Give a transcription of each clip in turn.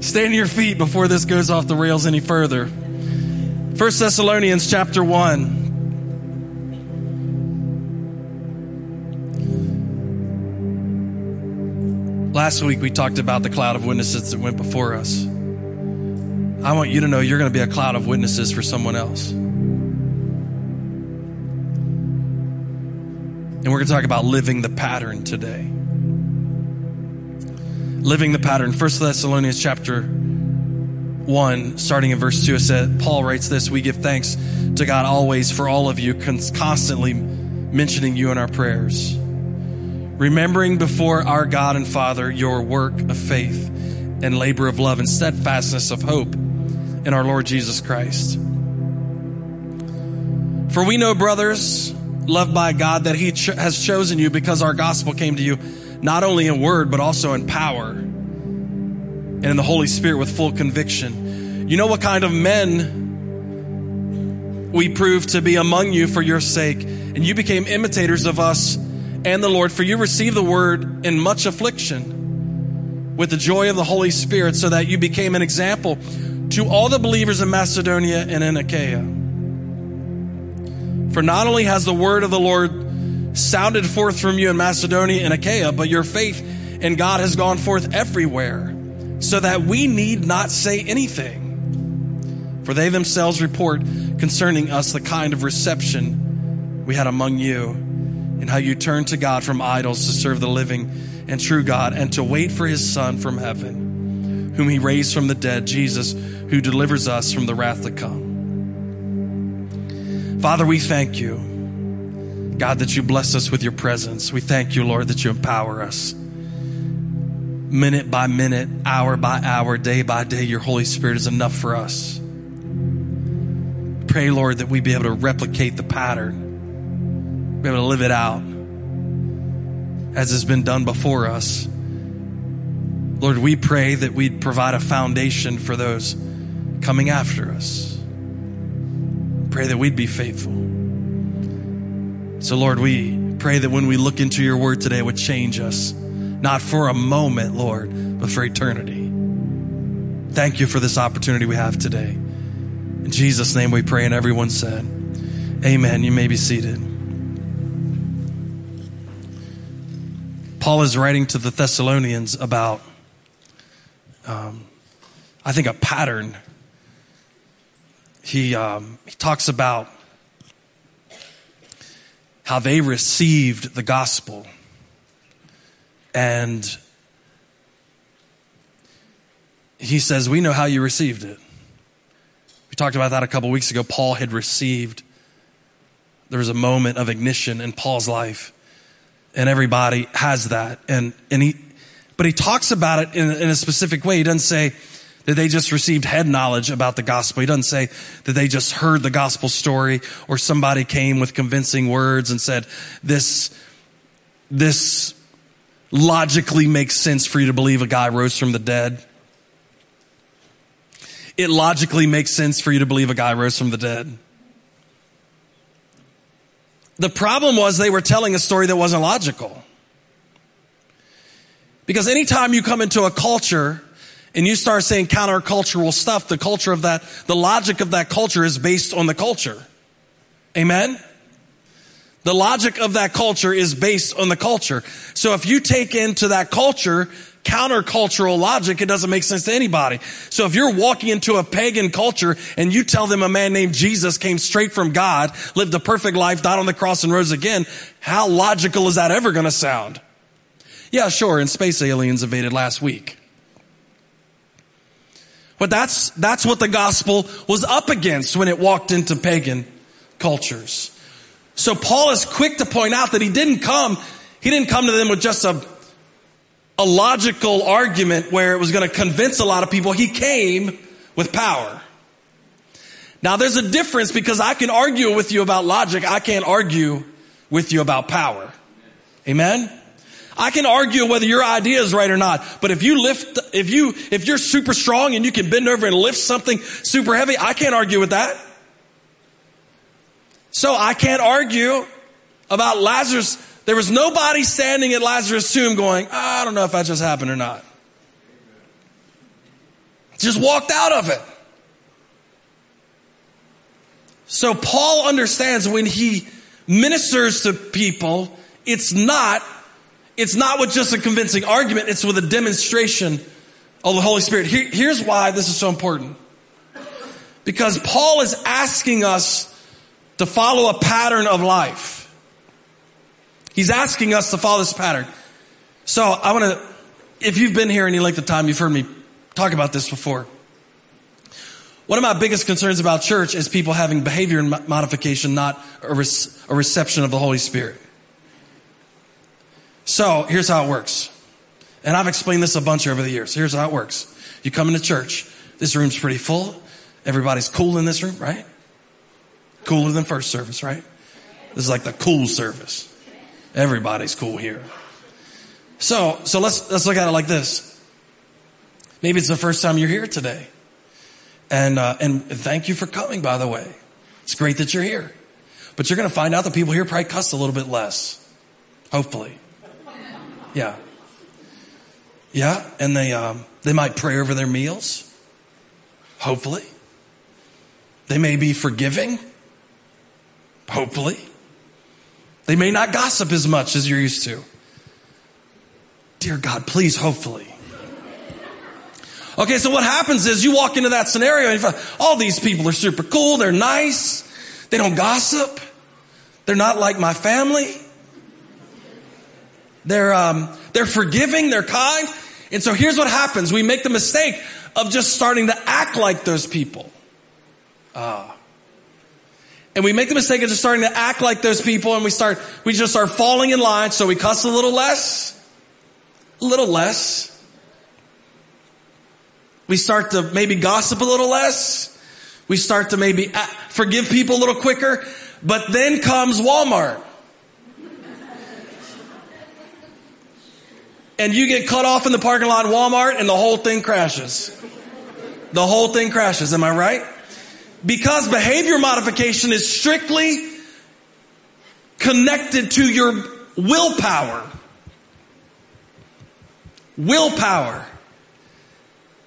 Stand to your feet before this goes off the rails any further. 1 Thessalonians chapter 1. Last week we talked about the cloud of witnesses that went before us. I want you to know you're going to be a cloud of witnesses for someone else. And we're going to talk about living the pattern today. Living the pattern. 1 Thessalonians chapter 1, starting in verse 2, it said, Paul writes this We give thanks to God always for all of you, constantly mentioning you in our prayers remembering before our God and Father your work of faith and labor of love and steadfastness of hope in our Lord Jesus Christ. For we know, brothers, loved by God, that He ch- has chosen you because our gospel came to you not only in word, but also in power and in the Holy Spirit with full conviction. You know what kind of men we proved to be among you for your sake, and you became imitators of us and the Lord, for you received the word in much affliction with the joy of the Holy Spirit, so that you became an example to all the believers in Macedonia and in Achaia. For not only has the word of the Lord sounded forth from you in Macedonia and Achaia, but your faith in God has gone forth everywhere, so that we need not say anything. For they themselves report concerning us the kind of reception we had among you and how you turned to God from idols to serve the living and true God and to wait for his Son from heaven, whom he raised from the dead, Jesus, who delivers us from the wrath to come. Father, we thank you, God, that you bless us with your presence. We thank you, Lord, that you empower us. Minute by minute, hour by hour, day by day, your Holy Spirit is enough for us. Pray, Lord, that we be able to replicate the pattern be able to live it out as has been done before us. Lord, we pray that we'd provide a foundation for those coming after us. Pray that we'd be faithful. So, Lord, we pray that when we look into your word today, it would change us, not for a moment, Lord, but for eternity. Thank you for this opportunity we have today. In Jesus' name we pray, and everyone said, Amen. You may be seated. Paul is writing to the Thessalonians about, um, I think, a pattern. He, um, he talks about how they received the gospel and he says, We know how you received it. We talked about that a couple weeks ago. Paul had received, there was a moment of ignition in Paul's life and everybody has that. And, and he, but he talks about it in, in a specific way. He doesn't say that they just received head knowledge about the gospel. He doesn't say that they just heard the gospel story or somebody came with convincing words and said, this, this logically makes sense for you to believe a guy rose from the dead. It logically makes sense for you to believe a guy rose from the dead. The problem was they were telling a story that wasn't logical. Because anytime you come into a culture and you start saying countercultural stuff, the culture of that, the logic of that culture is based on the culture. Amen? The logic of that culture is based on the culture. So if you take into that culture countercultural logic, it doesn't make sense to anybody. So if you're walking into a pagan culture and you tell them a man named Jesus came straight from God, lived a perfect life, died on the cross and rose again, how logical is that ever going to sound? Yeah, sure, and space aliens invaded last week. But that's, that's what the gospel was up against when it walked into pagan cultures. So Paul is quick to point out that he didn't come, he didn't come to them with just a a logical argument where it was going to convince a lot of people. He came with power. Now there's a difference because I can argue with you about logic. I can't argue with you about power. Amen? I can argue whether your idea is right or not, but if you lift, if you, if you're super strong and you can bend over and lift something super heavy, I can't argue with that. So I can't argue about Lazarus there was nobody standing at Lazarus' tomb going, I don't know if that just happened or not. Just walked out of it. So Paul understands when he ministers to people, it's not, it's not with just a convincing argument, it's with a demonstration of the Holy Spirit. Here, here's why this is so important. Because Paul is asking us to follow a pattern of life. He's asking us to follow this pattern. So I want to, if you've been here any length of time, you've heard me talk about this before. One of my biggest concerns about church is people having behavior modification, not a, a reception of the Holy Spirit. So here's how it works. And I've explained this a bunch over the years. Here's how it works. You come into church. This room's pretty full. Everybody's cool in this room, right? Cooler than first service, right? This is like the cool service. Everybody's cool here. So, so let's, let's look at it like this. Maybe it's the first time you're here today. And, uh, and thank you for coming, by the way. It's great that you're here. But you're going to find out that people here probably cuss a little bit less. Hopefully. Yeah. Yeah. And they, um, they might pray over their meals. Hopefully. They may be forgiving. Hopefully. They may not gossip as much as you're used to. Dear God, please, hopefully. Okay, so what happens is you walk into that scenario and find all these people are super cool, they're nice, they don't gossip, they're not like my family. They're um, they're forgiving, they're kind. And so here's what happens. We make the mistake of just starting to act like those people. Uh, and we make the mistake of just starting to act like those people and we start, we just start falling in line. So we cuss a little less, a little less. We start to maybe gossip a little less. We start to maybe forgive people a little quicker. But then comes Walmart. And you get cut off in the parking lot Walmart and the whole thing crashes. The whole thing crashes. Am I right? Because behavior modification is strictly connected to your willpower. Willpower.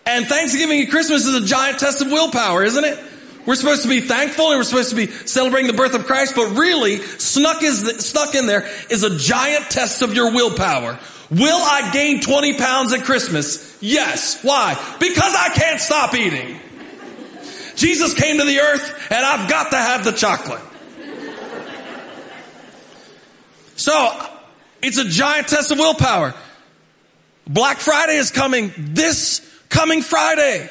And Thanksgiving and Christmas is a giant test of willpower, isn't it? We're supposed to be thankful and we're supposed to be celebrating the birth of Christ, but really snuck is, snuck in there is a giant test of your willpower. Will I gain 20 pounds at Christmas? Yes. Why? Because I can't stop eating. Jesus came to the earth and I've got to have the chocolate. So, it's a giant test of willpower. Black Friday is coming this coming Friday.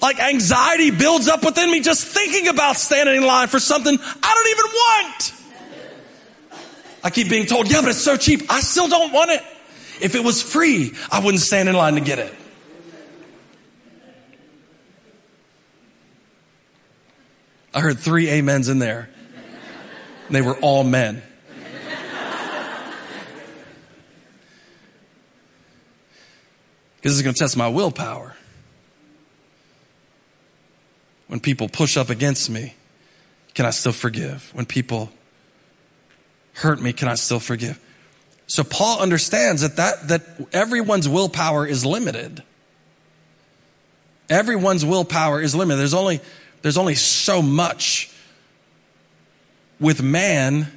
Like anxiety builds up within me just thinking about standing in line for something I don't even want. I keep being told, yeah, but it's so cheap. I still don't want it. If it was free, I wouldn't stand in line to get it. I heard three amens in there. They were all men. Because it's going to test my willpower. When people push up against me, can I still forgive? When people hurt me, can I still forgive? So Paul understands that that, that everyone's willpower is limited. Everyone's willpower is limited. There's only, there's only so much with man,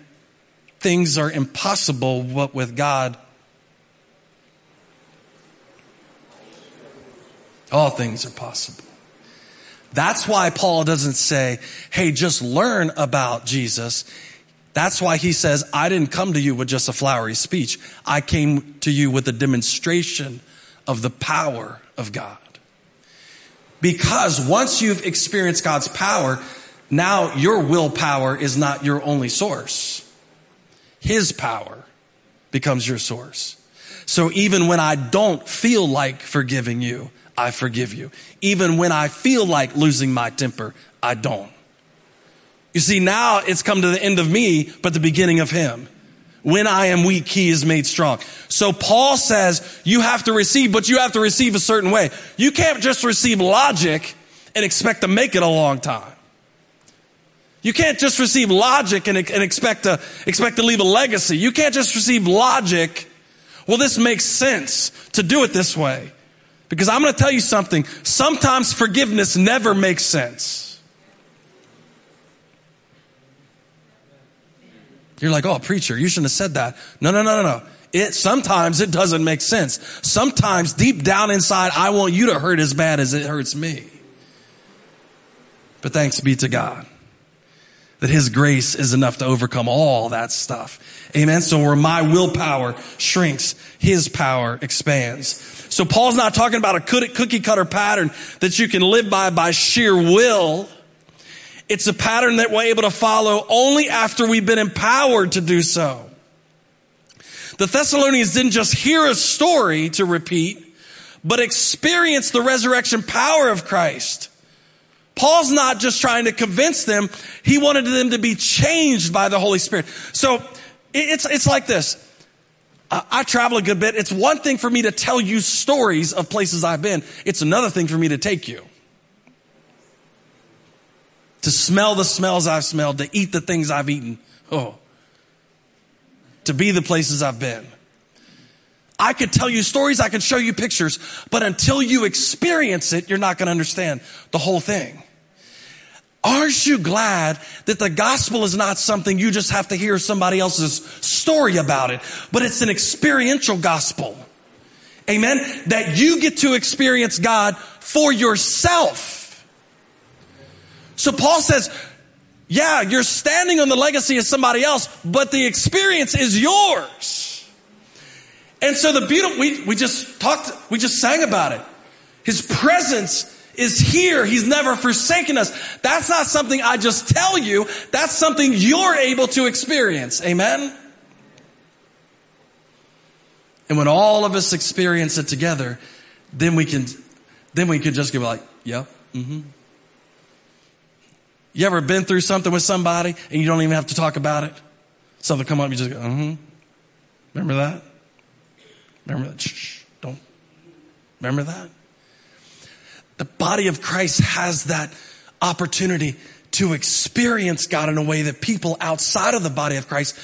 things are impossible, but with God, all things are possible. That's why Paul doesn't say, hey, just learn about Jesus. That's why he says, I didn't come to you with just a flowery speech. I came to you with a demonstration of the power of God. Because once you've experienced God's power, now your willpower is not your only source. His power becomes your source. So even when I don't feel like forgiving you, I forgive you. Even when I feel like losing my temper, I don't. You see, now it's come to the end of me, but the beginning of him. When I am weak, he is made strong. So Paul says you have to receive, but you have to receive a certain way. You can't just receive logic and expect to make it a long time. You can't just receive logic and, and expect to, expect to leave a legacy. You can't just receive logic. Well, this makes sense to do it this way. Because I'm going to tell you something. Sometimes forgiveness never makes sense. You're like, oh, preacher, you shouldn't have said that. No, no, no, no, no. It, sometimes it doesn't make sense. Sometimes deep down inside, I want you to hurt as bad as it hurts me. But thanks be to God that his grace is enough to overcome all that stuff. Amen. So where my willpower shrinks, his power expands. So Paul's not talking about a cookie cutter pattern that you can live by by sheer will. It's a pattern that we're able to follow only after we've been empowered to do so. The Thessalonians didn't just hear a story to repeat, but experience the resurrection power of Christ. Paul's not just trying to convince them. He wanted them to be changed by the Holy Spirit. So it's, it's like this. I travel a good bit. It's one thing for me to tell you stories of places I've been. It's another thing for me to take you. To smell the smells I've smelled, to eat the things I've eaten. Oh. To be the places I've been. I could tell you stories, I could show you pictures, but until you experience it, you're not going to understand the whole thing. Aren't you glad that the gospel is not something you just have to hear somebody else's story about it, but it's an experiential gospel? Amen. That you get to experience God for yourself. So Paul says, yeah, you're standing on the legacy of somebody else, but the experience is yours. And so the beautiful, we, we just talked, we just sang about it. His presence is here. He's never forsaken us. That's not something I just tell you. That's something you're able to experience. Amen? And when all of us experience it together, then we can, then we can just go like, yep, mm-hmm. You ever been through something with somebody and you don't even have to talk about it? Something come up, you just go, mm-hmm. Remember that? Remember that? Shh, don't. Remember that? The body of Christ has that opportunity to experience God in a way that people outside of the body of Christ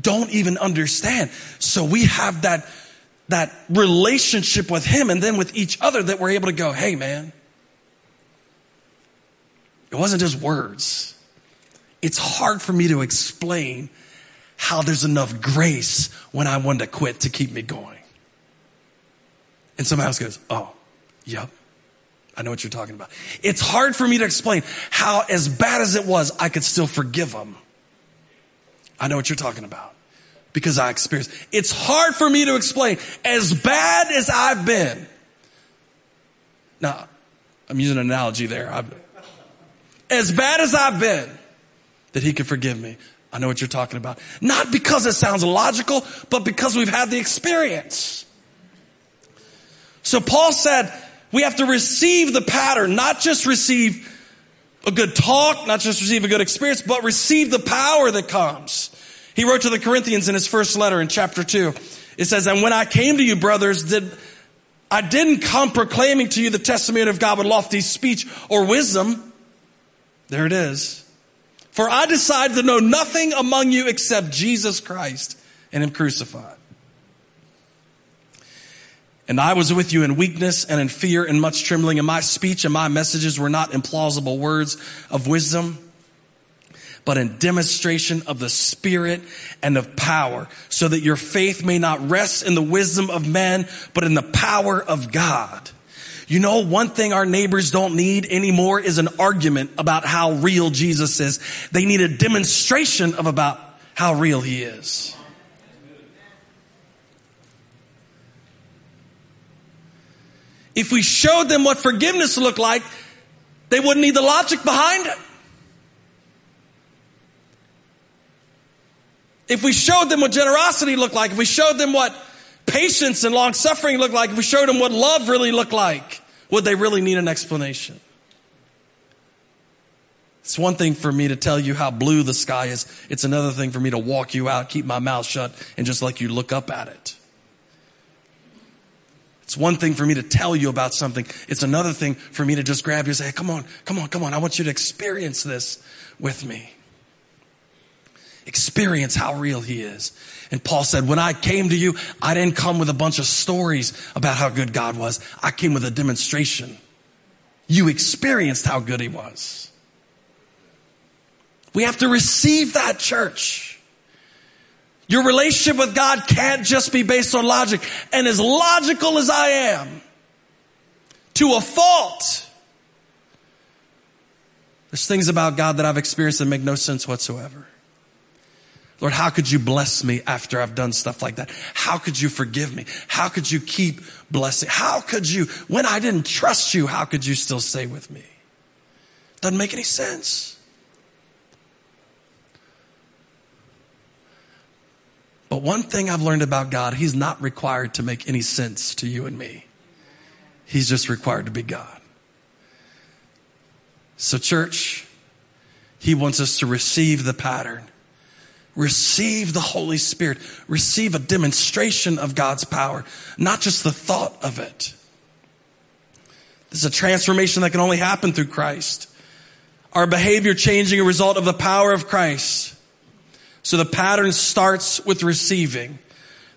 don't even understand. So we have that, that relationship with Him and then with each other that we're able to go, hey man, it wasn't just words. It's hard for me to explain how there's enough grace when I want to quit to keep me going. And somebody else goes, oh, yep. I know what you're talking about. It's hard for me to explain how, as bad as it was, I could still forgive them. I know what you're talking about because I experienced. It's hard for me to explain as bad as I've been. Now, I'm using an analogy there. I've, as bad as I've been, that he could forgive me. I know what you're talking about. Not because it sounds logical, but because we've had the experience. So Paul said, we have to receive the pattern, not just receive a good talk, not just receive a good experience, but receive the power that comes. He wrote to the Corinthians in his first letter in chapter two. It says, and when I came to you, brothers, did, I didn't come proclaiming to you the testimony of God with lofty speech or wisdom. There it is. For I decided to know nothing among you except Jesus Christ and Him crucified. And I was with you in weakness and in fear and much trembling, and my speech and my messages were not implausible words of wisdom, but in demonstration of the Spirit and of power, so that your faith may not rest in the wisdom of men, but in the power of God. You know, one thing our neighbors don't need anymore is an argument about how real Jesus is. They need a demonstration of about how real he is. If we showed them what forgiveness looked like, they wouldn't need the logic behind it. If we showed them what generosity looked like, if we showed them what patience and long suffering looked like, if we showed them what love really looked like, would they really need an explanation? It's one thing for me to tell you how blue the sky is. It's another thing for me to walk you out, keep my mouth shut, and just let you look up at it. It's one thing for me to tell you about something. It's another thing for me to just grab you and say, hey, come on, come on, come on. I want you to experience this with me. Experience how real he is. And Paul said, when I came to you, I didn't come with a bunch of stories about how good God was. I came with a demonstration. You experienced how good he was. We have to receive that church. Your relationship with God can't just be based on logic. And as logical as I am, to a fault, there's things about God that I've experienced that make no sense whatsoever. Lord, how could you bless me after I've done stuff like that? How could you forgive me? How could you keep blessing? How could you, when I didn't trust you, how could you still stay with me? Doesn't make any sense. But one thing I've learned about God, He's not required to make any sense to you and me. He's just required to be God. So, church, He wants us to receive the pattern receive the Holy Spirit, receive a demonstration of God's power, not just the thought of it. This is a transformation that can only happen through Christ. Our behavior changing a result of the power of Christ. So the pattern starts with receiving.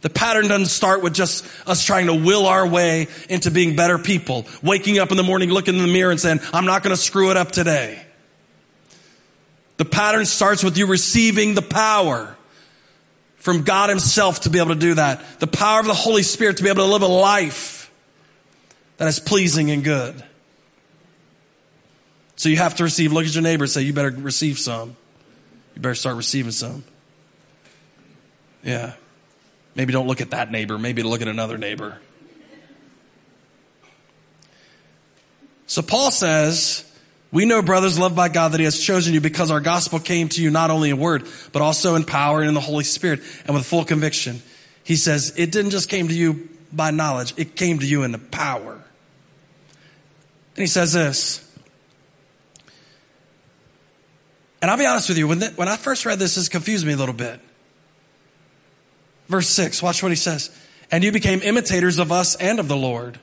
The pattern doesn't start with just us trying to will our way into being better people, waking up in the morning, looking in the mirror and saying, I'm not going to screw it up today. The pattern starts with you receiving the power from God Himself to be able to do that. The power of the Holy Spirit to be able to live a life that is pleasing and good. So you have to receive. Look at your neighbor and say, You better receive some. You better start receiving some. Yeah. Maybe don't look at that neighbor. Maybe look at another neighbor. So Paul says, we know, brothers, loved by God, that He has chosen you because our gospel came to you not only in word, but also in power and in the Holy Spirit and with full conviction. He says, it didn't just came to you by knowledge, it came to you in the power. And he says this. And I'll be honest with you, when, the, when I first read this, this confused me a little bit. Verse 6, watch what he says. And you became imitators of us and of the Lord.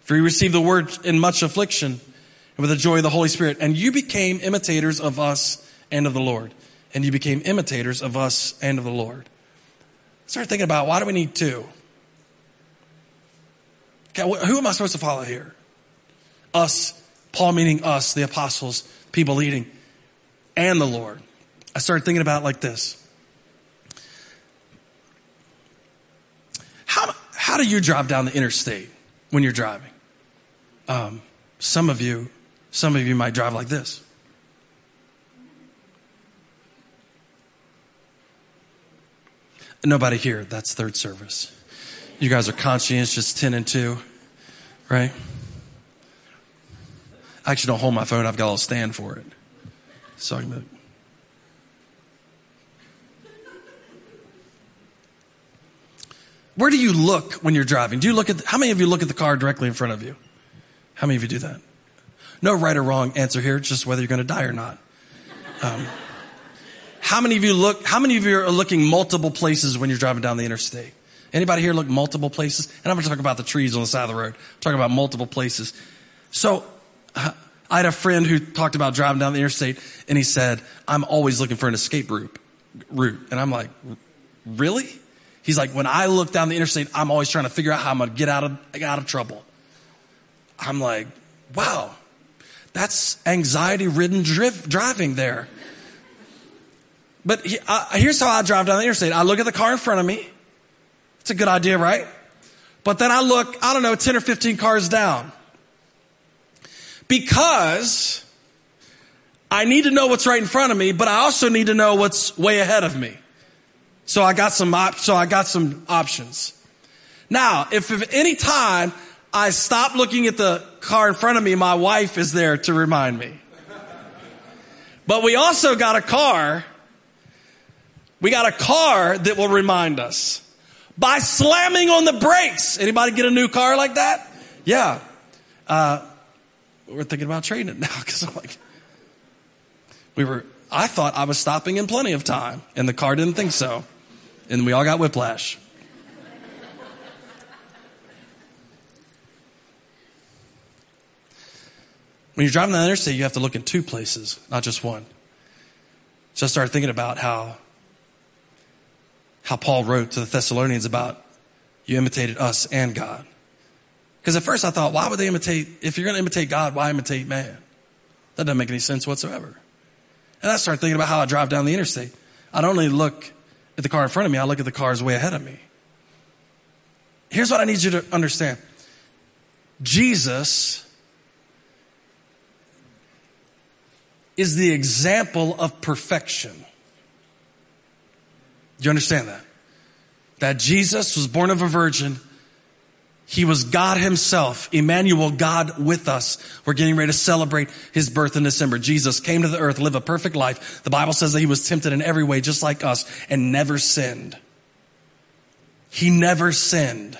For you received the word in much affliction and with the joy of the Holy Spirit. And you became imitators of us and of the Lord. And you became imitators of us and of the Lord. I started thinking about why do we need two? Okay, who am I supposed to follow here? Us, Paul meaning us, the apostles, people leading, and the Lord. I started thinking about like this. How, how do you drive down the interstate when you're driving? Um, some of you some of you might drive like this. Nobody here. That's third service. You guys are conscientious 10 and 2, right? I actually don't hold my phone. I've got a little stand for it. So I can Where do you look when you're driving? Do you look at, how many of you look at the car directly in front of you? How many of you do that? No right or wrong answer here, It's just whether you're going to die or not. Um, how many of you look, how many of you are looking multiple places when you're driving down the interstate? Anybody here look multiple places? And I'm going to talk about the trees on the side of the road. I'm talking about multiple places. So, uh, I had a friend who talked about driving down the interstate and he said, I'm always looking for an escape route. route. And I'm like, really? He's like, when I look down the interstate, I'm always trying to figure out how I'm going to get out of, out of trouble. I'm like, wow, that's anxiety ridden driving there. But he, here's how I drive down the interstate. I look at the car in front of me. It's a good idea, right? But then I look, I don't know, 10 or 15 cars down. Because I need to know what's right in front of me, but I also need to know what's way ahead of me. So I got some op- so I got some options. Now, if at any time I stop looking at the car in front of me, my wife is there to remind me. But we also got a car. We got a car that will remind us by slamming on the brakes. Anybody get a new car like that? Yeah. Uh, we're thinking about trading it now because I'm like, we were, I thought I was stopping in plenty of time and the car didn't think so. And we all got whiplash. When you're driving the interstate, you have to look in two places, not just one. So I started thinking about how how Paul wrote to the Thessalonians about you imitated us and God. Because at first I thought, why would they imitate, if you're going to imitate God, why imitate man? That doesn't make any sense whatsoever. And I started thinking about how I drive down the interstate. I don't only look at the car in front of me, I look at the cars way ahead of me. Here's what I need you to understand Jesus is the example of perfection. Do you understand that? That Jesus was born of a virgin. He was God himself, Emmanuel, God with us. We're getting ready to celebrate his birth in December. Jesus came to the earth, lived a perfect life. The Bible says that he was tempted in every way, just like us, and never sinned. He never sinned.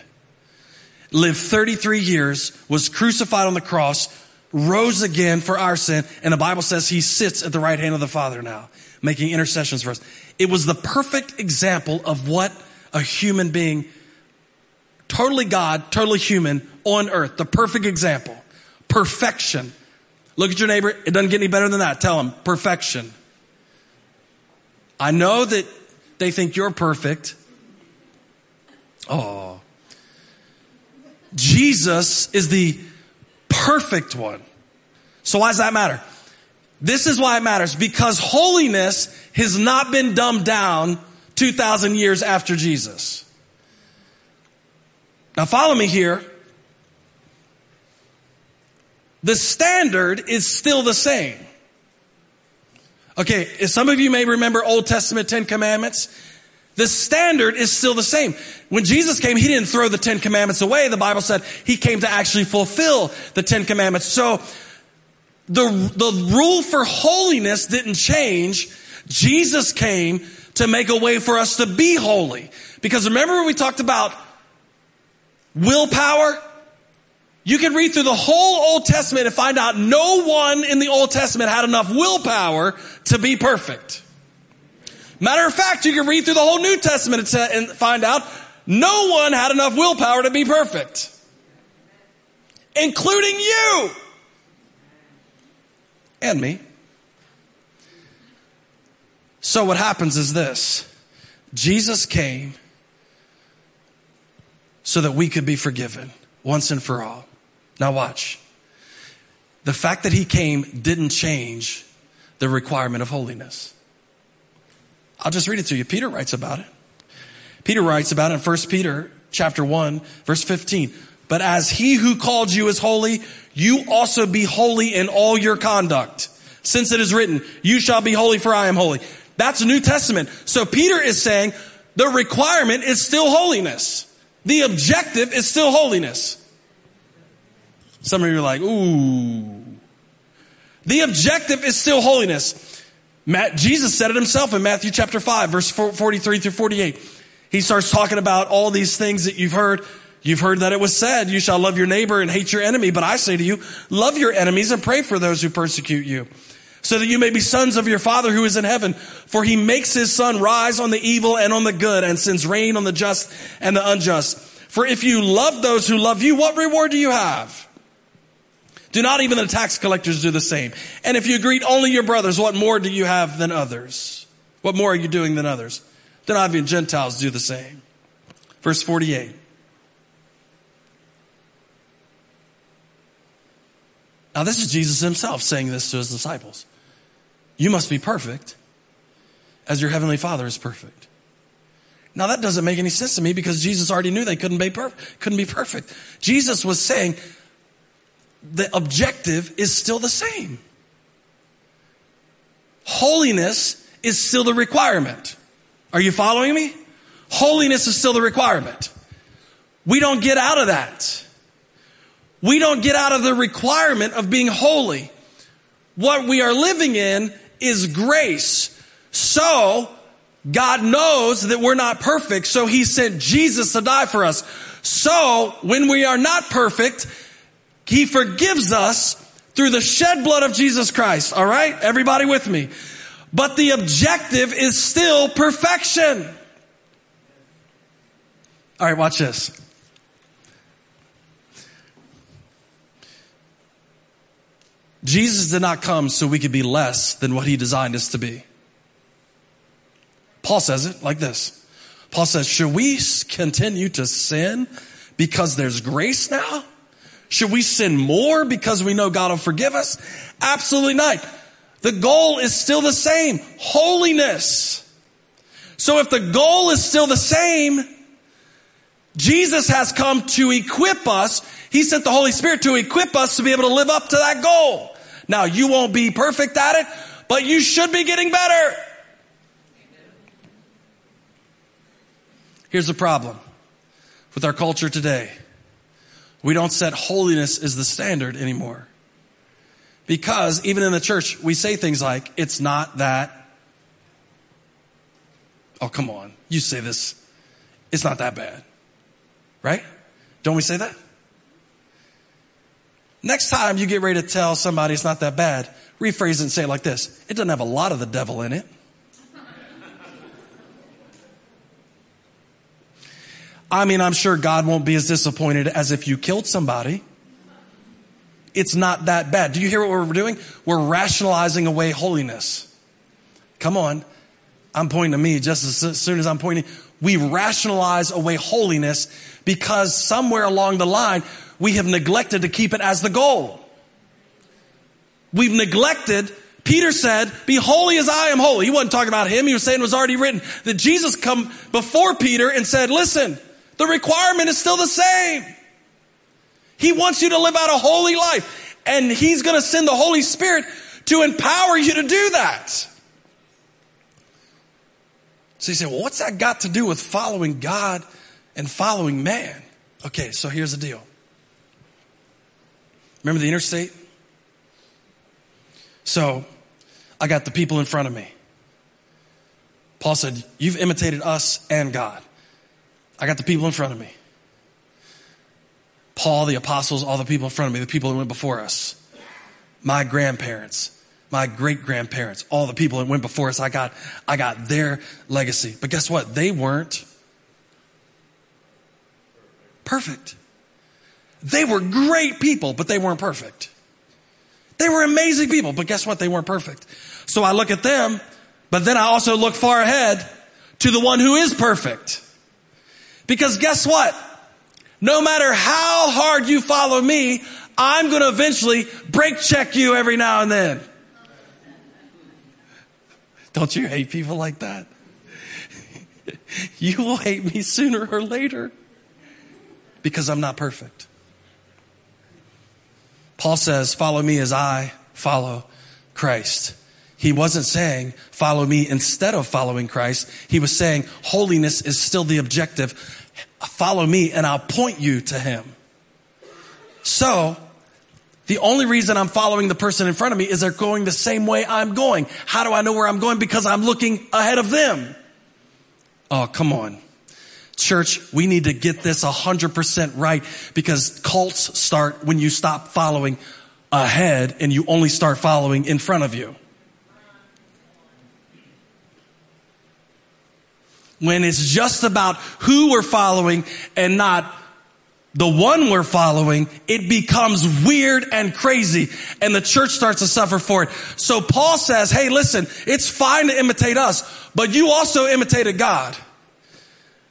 Lived 33 years, was crucified on the cross, rose again for our sin, and the Bible says he sits at the right hand of the Father now, making intercessions for us. It was the perfect example of what a human being, totally God, totally human on earth, the perfect example. Perfection. Look at your neighbor. It doesn't get any better than that. Tell him perfection. I know that they think you're perfect. Oh. Jesus is the perfect one. So why does that matter? This is why it matters because holiness has not been dumbed down 2,000 years after Jesus. Now follow me here. The standard is still the same. Okay, some of you may remember Old Testament Ten Commandments. The standard is still the same. When Jesus came, he didn't throw the Ten Commandments away. The Bible said he came to actually fulfill the Ten Commandments. So the, the rule for holiness didn't change. Jesus came to make a way for us to be holy. Because remember when we talked about willpower? You can read through the whole Old Testament and find out no one in the Old Testament had enough willpower to be perfect. Matter of fact, you can read through the whole New Testament and find out no one had enough willpower to be perfect. Including you. And me. So what happens is this. Jesus came so that we could be forgiven once and for all. Now watch. The fact that he came didn't change the requirement of holiness. I'll just read it to you. Peter writes about it. Peter writes about it in 1 Peter chapter 1, verse 15. But as he who called you is holy, you also be holy in all your conduct. Since it is written, you shall be holy for I am holy. That's New Testament. So Peter is saying the requirement is still holiness. The objective is still holiness. Some of you are like, ooh. The objective is still holiness. Matt, Jesus said it himself in Matthew chapter 5, verse 43 through 48. He starts talking about all these things that you've heard. You've heard that it was said, you shall love your neighbor and hate your enemy. But I say to you, love your enemies and pray for those who persecute you so that you may be sons of your father who is in heaven. For he makes his sun rise on the evil and on the good and sends rain on the just and the unjust. For if you love those who love you, what reward do you have? Do not even the tax collectors do the same? And if you greet only your brothers, what more do you have than others? What more are you doing than others? Do not even Gentiles do the same? Verse 48. Now this is Jesus himself saying this to his disciples. You must be perfect as your heavenly father is perfect. Now that doesn't make any sense to me because Jesus already knew they couldn't be perfect, couldn't be perfect. Jesus was saying, the objective is still the same. Holiness is still the requirement. Are you following me? Holiness is still the requirement. We don't get out of that. We don't get out of the requirement of being holy. What we are living in is grace. So, God knows that we're not perfect, so He sent Jesus to die for us. So, when we are not perfect, he forgives us through the shed blood of Jesus Christ. All right? Everybody with me. But the objective is still perfection. All right, watch this. Jesus did not come so we could be less than what he designed us to be. Paul says it like this. Paul says, should we continue to sin because there's grace now? Should we sin more because we know God will forgive us? Absolutely not. The goal is still the same. Holiness. So if the goal is still the same, Jesus has come to equip us. He sent the Holy Spirit to equip us to be able to live up to that goal. Now you won't be perfect at it, but you should be getting better. Here's the problem with our culture today. We don't set holiness as the standard anymore. Because even in the church, we say things like, it's not that. Oh, come on. You say this. It's not that bad. Right? Don't we say that? Next time you get ready to tell somebody it's not that bad, rephrase it and say it like this. It doesn't have a lot of the devil in it. I mean, I'm sure God won't be as disappointed as if you killed somebody. It's not that bad. Do you hear what we're doing? We're rationalizing away holiness. Come on. I'm pointing to me just as soon as I'm pointing. We rationalize away holiness because somewhere along the line, we have neglected to keep it as the goal. We've neglected Peter said, be holy as I am holy. He wasn't talking about him. He was saying it was already written that Jesus come before Peter and said, listen, the requirement is still the same. He wants you to live out a holy life and he's going to send the Holy Spirit to empower you to do that. So you say, well, what's that got to do with following God and following man? Okay, so here's the deal. Remember the interstate? So I got the people in front of me. Paul said, You've imitated us and God. I got the people in front of me. Paul, the apostles, all the people in front of me, the people that went before us. My grandparents, my great grandparents, all the people that went before us. I got, I got their legacy. But guess what? They weren't perfect. They were great people, but they weren't perfect. They were amazing people, but guess what? They weren't perfect. So I look at them, but then I also look far ahead to the one who is perfect. Because guess what? No matter how hard you follow me, I'm going to eventually brake check you every now and then. Don't you hate people like that? you will hate me sooner or later because I'm not perfect. Paul says, follow me as I follow Christ. He wasn't saying, follow me instead of following Christ. He was saying, holiness is still the objective. Follow me and I'll point you to him. So, the only reason I'm following the person in front of me is they're going the same way I'm going. How do I know where I'm going? Because I'm looking ahead of them. Oh, come on. Church, we need to get this 100% right because cults start when you stop following ahead and you only start following in front of you. When it's just about who we're following and not the one we're following, it becomes weird and crazy and the church starts to suffer for it. So Paul says, hey, listen, it's fine to imitate us, but you also imitated God.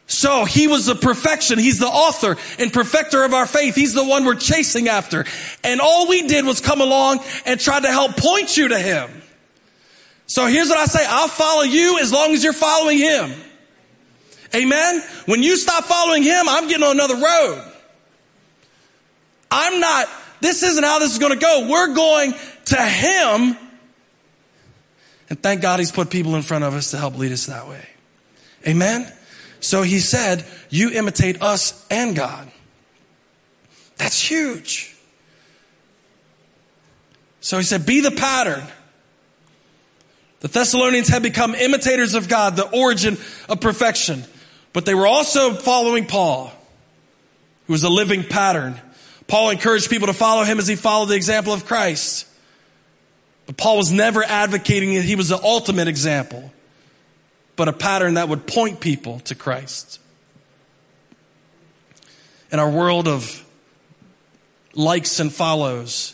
So he was the perfection. He's the author and perfecter of our faith. He's the one we're chasing after. And all we did was come along and try to help point you to him. So here's what I say. I'll follow you as long as you're following him. Amen. When you stop following him, I'm getting on another road. I'm not, this isn't how this is going to go. We're going to him. And thank God he's put people in front of us to help lead us that way. Amen. So he said, you imitate us and God. That's huge. So he said, be the pattern. The Thessalonians had become imitators of God, the origin of perfection. But they were also following Paul, who was a living pattern. Paul encouraged people to follow him as he followed the example of Christ. But Paul was never advocating that he was the ultimate example but a pattern that would point people to Christ. In our world of likes and follows,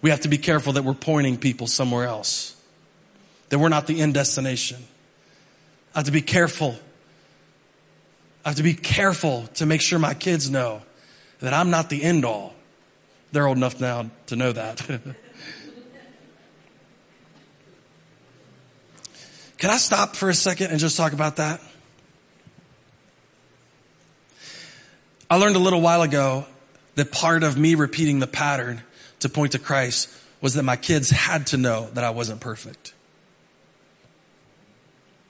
we have to be careful that we're pointing people somewhere else, that we're not the end destination. I have to be careful I have to be careful to make sure my kids know that I'm not the end all. They're old enough now to know that. Can I stop for a second and just talk about that? I learned a little while ago that part of me repeating the pattern to point to Christ was that my kids had to know that I wasn't perfect.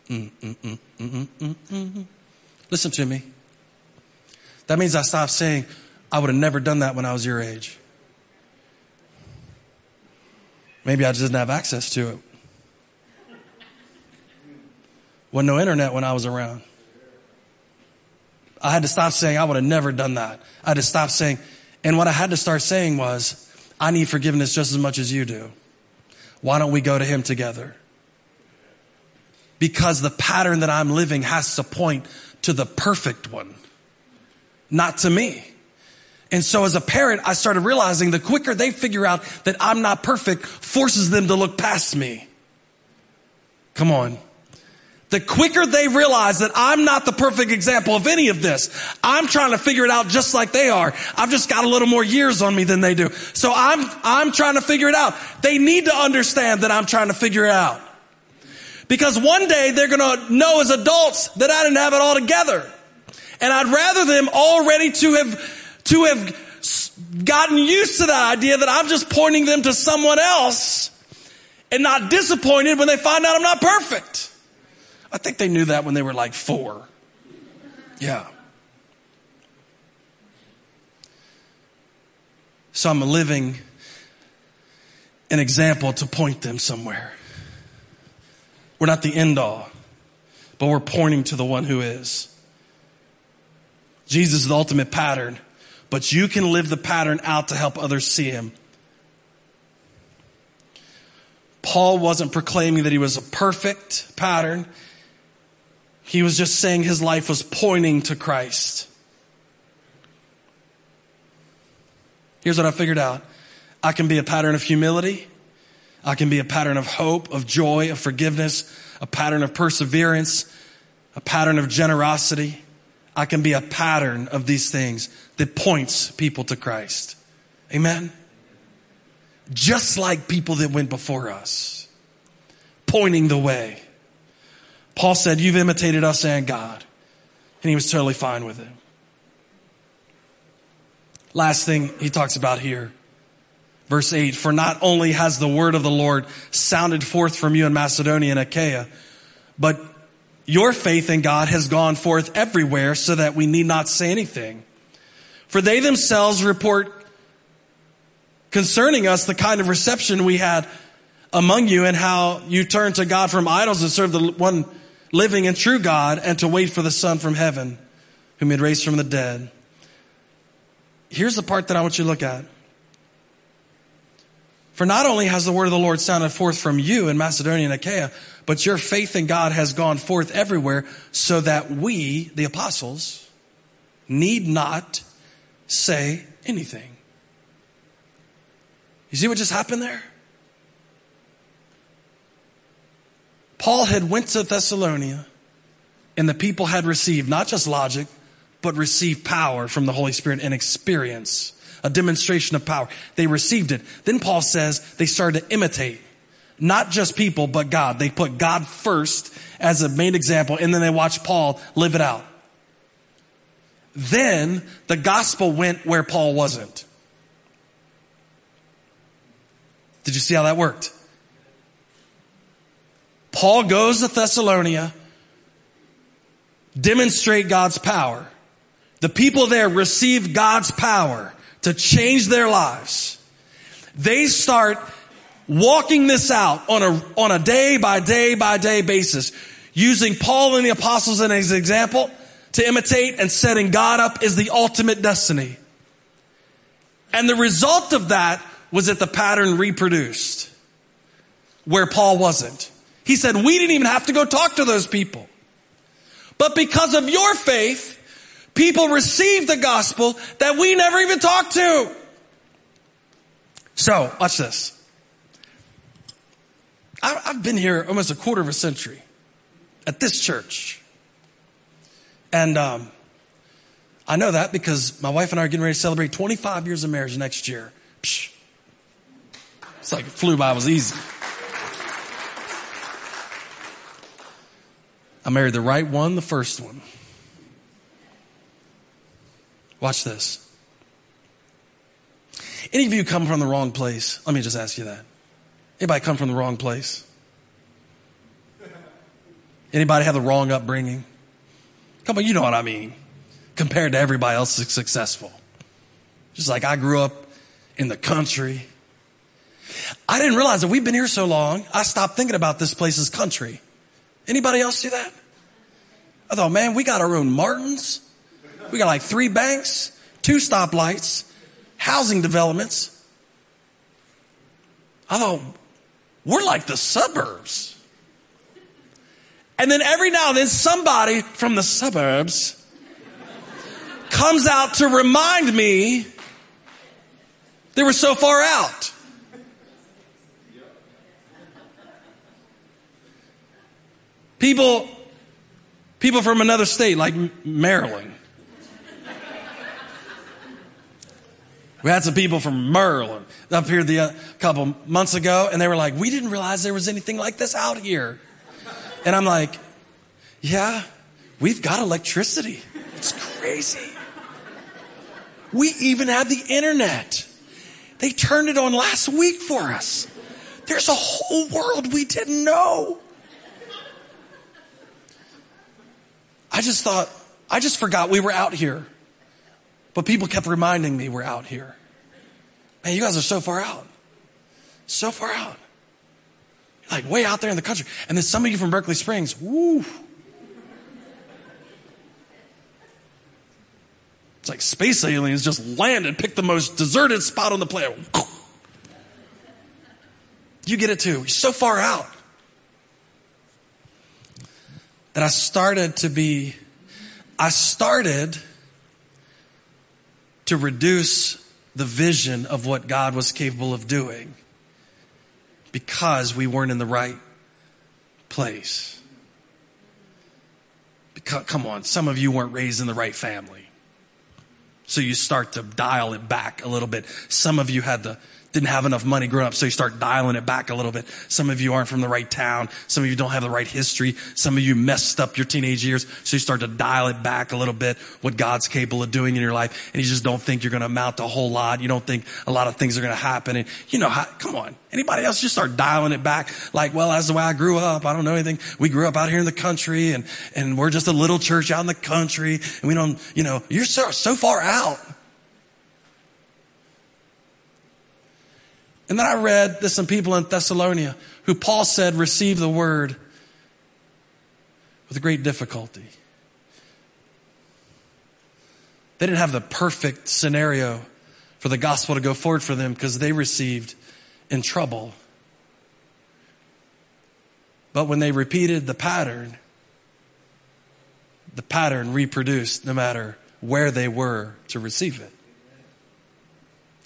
Mm, mm, mm, Listen to me. That means I stopped saying, I would have never done that when I was your age. Maybe I just didn't have access to it. Wasn't no internet when I was around. I had to stop saying I would have never done that. I had to stop saying, and what I had to start saying was, I need forgiveness just as much as you do. Why don't we go to him together? Because the pattern that I'm living has to point to the perfect one, not to me. And so as a parent, I started realizing the quicker they figure out that I'm not perfect forces them to look past me. Come on. The quicker they realize that I'm not the perfect example of any of this, I'm trying to figure it out just like they are. I've just got a little more years on me than they do. So I'm, I'm trying to figure it out. They need to understand that I'm trying to figure it out. Because one day they're gonna know as adults that I didn't have it all together. And I'd rather them already to have, to have gotten used to the idea that I'm just pointing them to someone else and not disappointed when they find out I'm not perfect. I think they knew that when they were like four. Yeah. So I'm living an example to point them somewhere. We're not the end all, but we're pointing to the one who is. Jesus is the ultimate pattern, but you can live the pattern out to help others see him. Paul wasn't proclaiming that he was a perfect pattern. He was just saying his life was pointing to Christ. Here's what I figured out. I can be a pattern of humility. I can be a pattern of hope, of joy, of forgiveness, a pattern of perseverance, a pattern of generosity. I can be a pattern of these things that points people to Christ. Amen. Just like people that went before us, pointing the way. Paul said, You've imitated us and God. And he was totally fine with it. Last thing he talks about here. Verse 8, for not only has the word of the Lord sounded forth from you in Macedonia and Achaia, but your faith in God has gone forth everywhere so that we need not say anything. For they themselves report concerning us the kind of reception we had among you and how you turned to God from idols and served the one living and true God and to wait for the Son from heaven, whom he had raised from the dead. Here's the part that I want you to look at. For not only has the word of the Lord sounded forth from you in Macedonia and Achaia, but your faith in God has gone forth everywhere so that we, the apostles, need not say anything. You see what just happened there? Paul had went to Thessalonica and the people had received not just logic, but received power from the Holy Spirit and experience, a demonstration of power. They received it. Then Paul says they started to imitate not just people, but God. They put God first as a main example and then they watched Paul live it out. Then the gospel went where Paul wasn't. Did you see how that worked? Paul goes to Thessalonica, demonstrate God's power. The people there receive God's power to change their lives. They start walking this out on a, on a day by day by day basis, using Paul and the apostles as an example to imitate and setting God up as the ultimate destiny. And the result of that was that the pattern reproduced where Paul wasn't. He said, we didn't even have to go talk to those people. But because of your faith, people received the gospel that we never even talked to. So, watch this. I've been here almost a quarter of a century at this church. And um, I know that because my wife and I are getting ready to celebrate 25 years of marriage next year. Psh. It's like it flew by, it was easy. I married the right one, the first one. Watch this. Any of you come from the wrong place? Let me just ask you that. Anybody come from the wrong place? Anybody have the wrong upbringing? Come on, you know what I mean. Compared to everybody else that's successful. Just like I grew up in the country. I didn't realize that we've been here so long, I stopped thinking about this place as country. Anybody else do that? I thought, man, we got our own Martins. We got like three banks, two stoplights, housing developments. I thought, we're like the suburbs. And then every now and then somebody from the suburbs comes out to remind me they were so far out. People, people from another state like Maryland. We had some people from Maryland up here the uh, couple months ago, and they were like, "We didn't realize there was anything like this out here." And I'm like, "Yeah, we've got electricity. It's crazy. We even have the internet. They turned it on last week for us. There's a whole world we didn't know." I just thought, I just forgot we were out here. But people kept reminding me we're out here. Man, you guys are so far out. So far out. Like way out there in the country. And then some of you from Berkeley Springs, woo. It's like space aliens just landed, picked the most deserted spot on the planet. You get it too. You're so far out that I started to be, I started to reduce the vision of what God was capable of doing because we weren't in the right place. Because, come on, some of you weren't raised in the right family. So you start to dial it back a little bit. Some of you had the didn't have enough money growing up, so you start dialing it back a little bit. Some of you aren't from the right town. Some of you don't have the right history. Some of you messed up your teenage years, so you start to dial it back a little bit, what God's capable of doing in your life, and you just don't think you're going to amount to a whole lot. You don't think a lot of things are going to happen, and you know, how, come on. Anybody else just start dialing it back like, well, that's the way I grew up. I don't know anything. We grew up out here in the country, and and we're just a little church out in the country, and we don't, you know, you're so so far out. And then I read there's some people in Thessalonica who Paul said received the word with great difficulty. They didn't have the perfect scenario for the gospel to go forward for them because they received in trouble. But when they repeated the pattern, the pattern reproduced no matter where they were to receive it.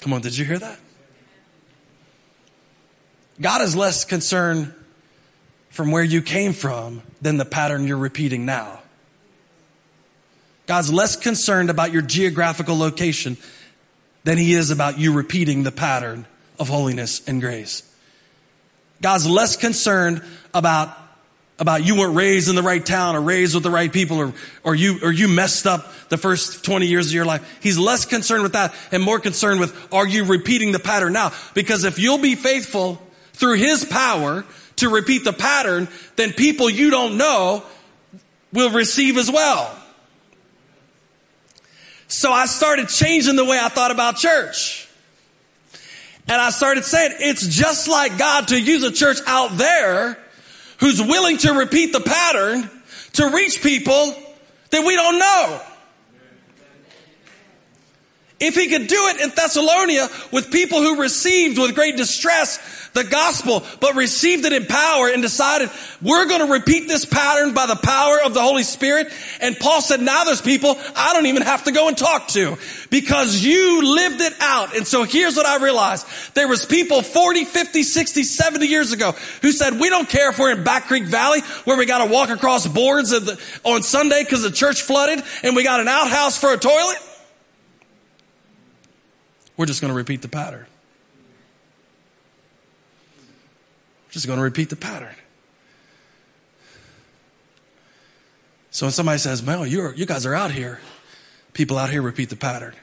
Come on, did you hear that? God is less concerned from where you came from than the pattern you're repeating now. God's less concerned about your geographical location than he is about you repeating the pattern of holiness and grace. God's less concerned about about you weren't raised in the right town or raised with the right people or, or you, or you messed up the first 20 years of your life. He's less concerned with that and more concerned with are you repeating the pattern now? Because if you'll be faithful through his power to repeat the pattern, then people you don't know will receive as well. So I started changing the way I thought about church. And I started saying, it's just like God to use a church out there who's willing to repeat the pattern to reach people that we don't know. If he could do it in Thessalonia with people who received with great distress the gospel, but received it in power and decided we're going to repeat this pattern by the power of the Holy Spirit. And Paul said, now there's people I don't even have to go and talk to because you lived it out. And so here's what I realized. There was people 40, 50, 60, 70 years ago who said, we don't care if we're in Back Creek Valley where we got to walk across boards the, on Sunday because the church flooded and we got an outhouse for a toilet. We're just going to repeat the pattern. Just going to repeat the pattern. So when somebody says, "Well, you're, you guys are out here," people out here repeat the pattern.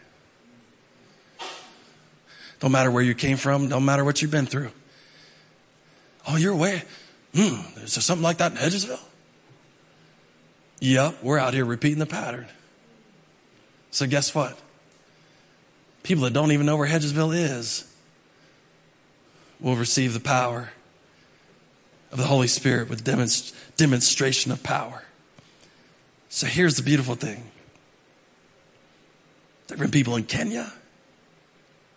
Don't matter where you came from. Don't matter what you've been through. Oh, you're away. Hmm, is there something like that in Hedgesville? Yep, we're out here repeating the pattern. So guess what? People that don't even know where Hedgesville is will receive the power of the Holy Spirit with demonst- demonstration of power. So here's the beautiful thing. There have been people in Kenya,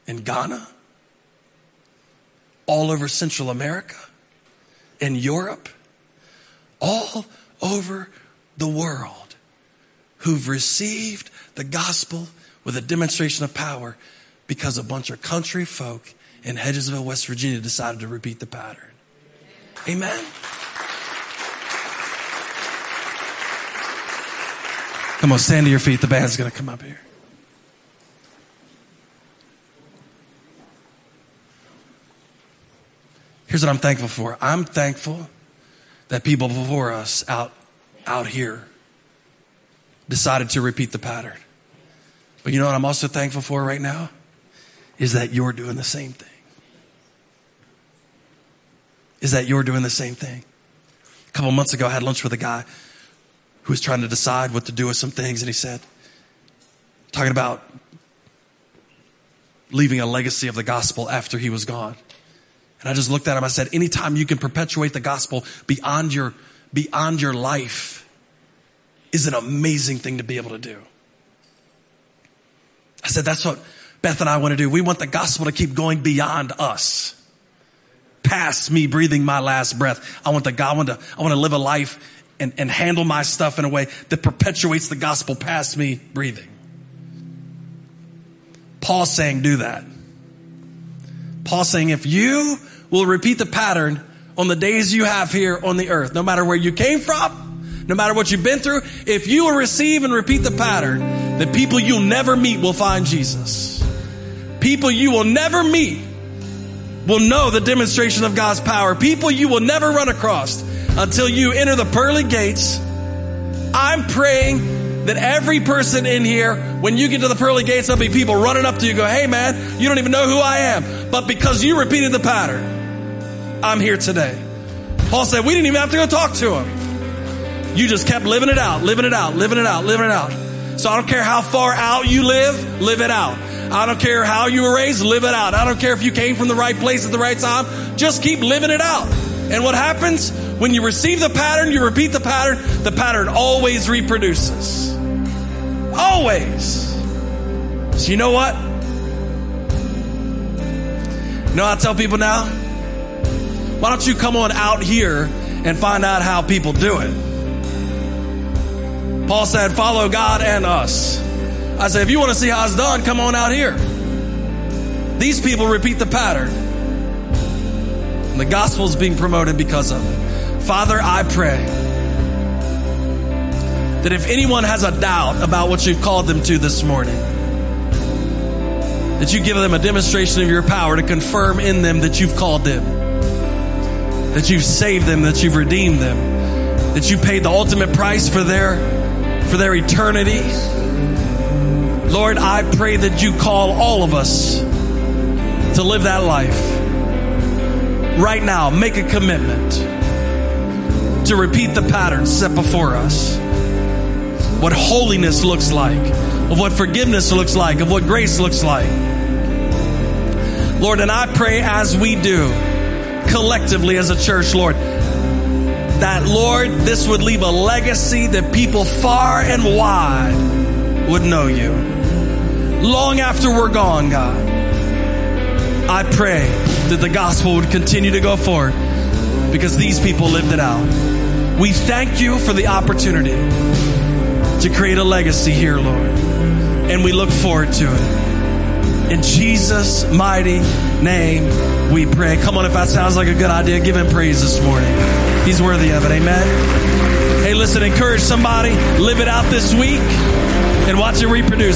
in Ghana, all over Central America, in Europe, all over the world who've received the gospel with a demonstration of power because a bunch of country folk in Hedgesville, West Virginia decided to repeat the pattern. Amen. Come on, stand to your feet. The band's going to come up here. Here's what I'm thankful for. I'm thankful that people before us out, out here decided to repeat the pattern. But you know what I'm also thankful for right now? Is that you're doing the same thing is that you're doing the same thing. A couple months ago, I had lunch with a guy who was trying to decide what to do with some things, and he said, talking about leaving a legacy of the gospel after he was gone. And I just looked at him. I said, anytime you can perpetuate the gospel beyond your, beyond your life is an amazing thing to be able to do. I said, that's what Beth and I want to do. We want the gospel to keep going beyond us past me breathing my last breath. I want the God, I want to, I want to live a life and, and handle my stuff in a way that perpetuates the gospel past me breathing. Paul's saying do that. Paul's saying if you will repeat the pattern on the days you have here on the earth, no matter where you came from, no matter what you've been through, if you will receive and repeat the pattern, the people you'll never meet will find Jesus. People you will never meet will know the demonstration of God's power. People you will never run across until you enter the pearly gates. I'm praying that every person in here, when you get to the pearly gates, there'll be people running up to you go, Hey man, you don't even know who I am. But because you repeated the pattern, I'm here today. Paul said, we didn't even have to go talk to him. You just kept living it out, living it out, living it out, living it out. So I don't care how far out you live, live it out. I don't care how you were raised, live it out. I don't care if you came from the right place at the right time, just keep living it out. And what happens when you receive the pattern, you repeat the pattern, the pattern always reproduces. Always. So you know what? You know I tell people now? Why don't you come on out here and find out how people do it? Paul said, follow God and us. I said, if you want to see how it's done, come on out here. These people repeat the pattern. And the gospel is being promoted because of it. Father, I pray that if anyone has a doubt about what you've called them to this morning, that you give them a demonstration of your power to confirm in them that you've called them, that you've saved them, that you've redeemed them, that you paid the ultimate price for their for their eternity. Lord, I pray that you call all of us to live that life. Right now, make a commitment to repeat the pattern set before us. What holiness looks like, of what forgiveness looks like, of what grace looks like. Lord, and I pray as we do, collectively as a church, Lord, that, Lord, this would leave a legacy that people far and wide would know you. long after we're gone, God. I pray that the gospel would continue to go forward because these people lived it out. We thank you for the opportunity to create a legacy here, Lord. And we look forward to it. In Jesus' mighty name, we pray. Come on, if that sounds like a good idea, give him praise this morning. He's worthy of it. Amen. Hey, listen, encourage somebody, live it out this week, and watch it reproduce.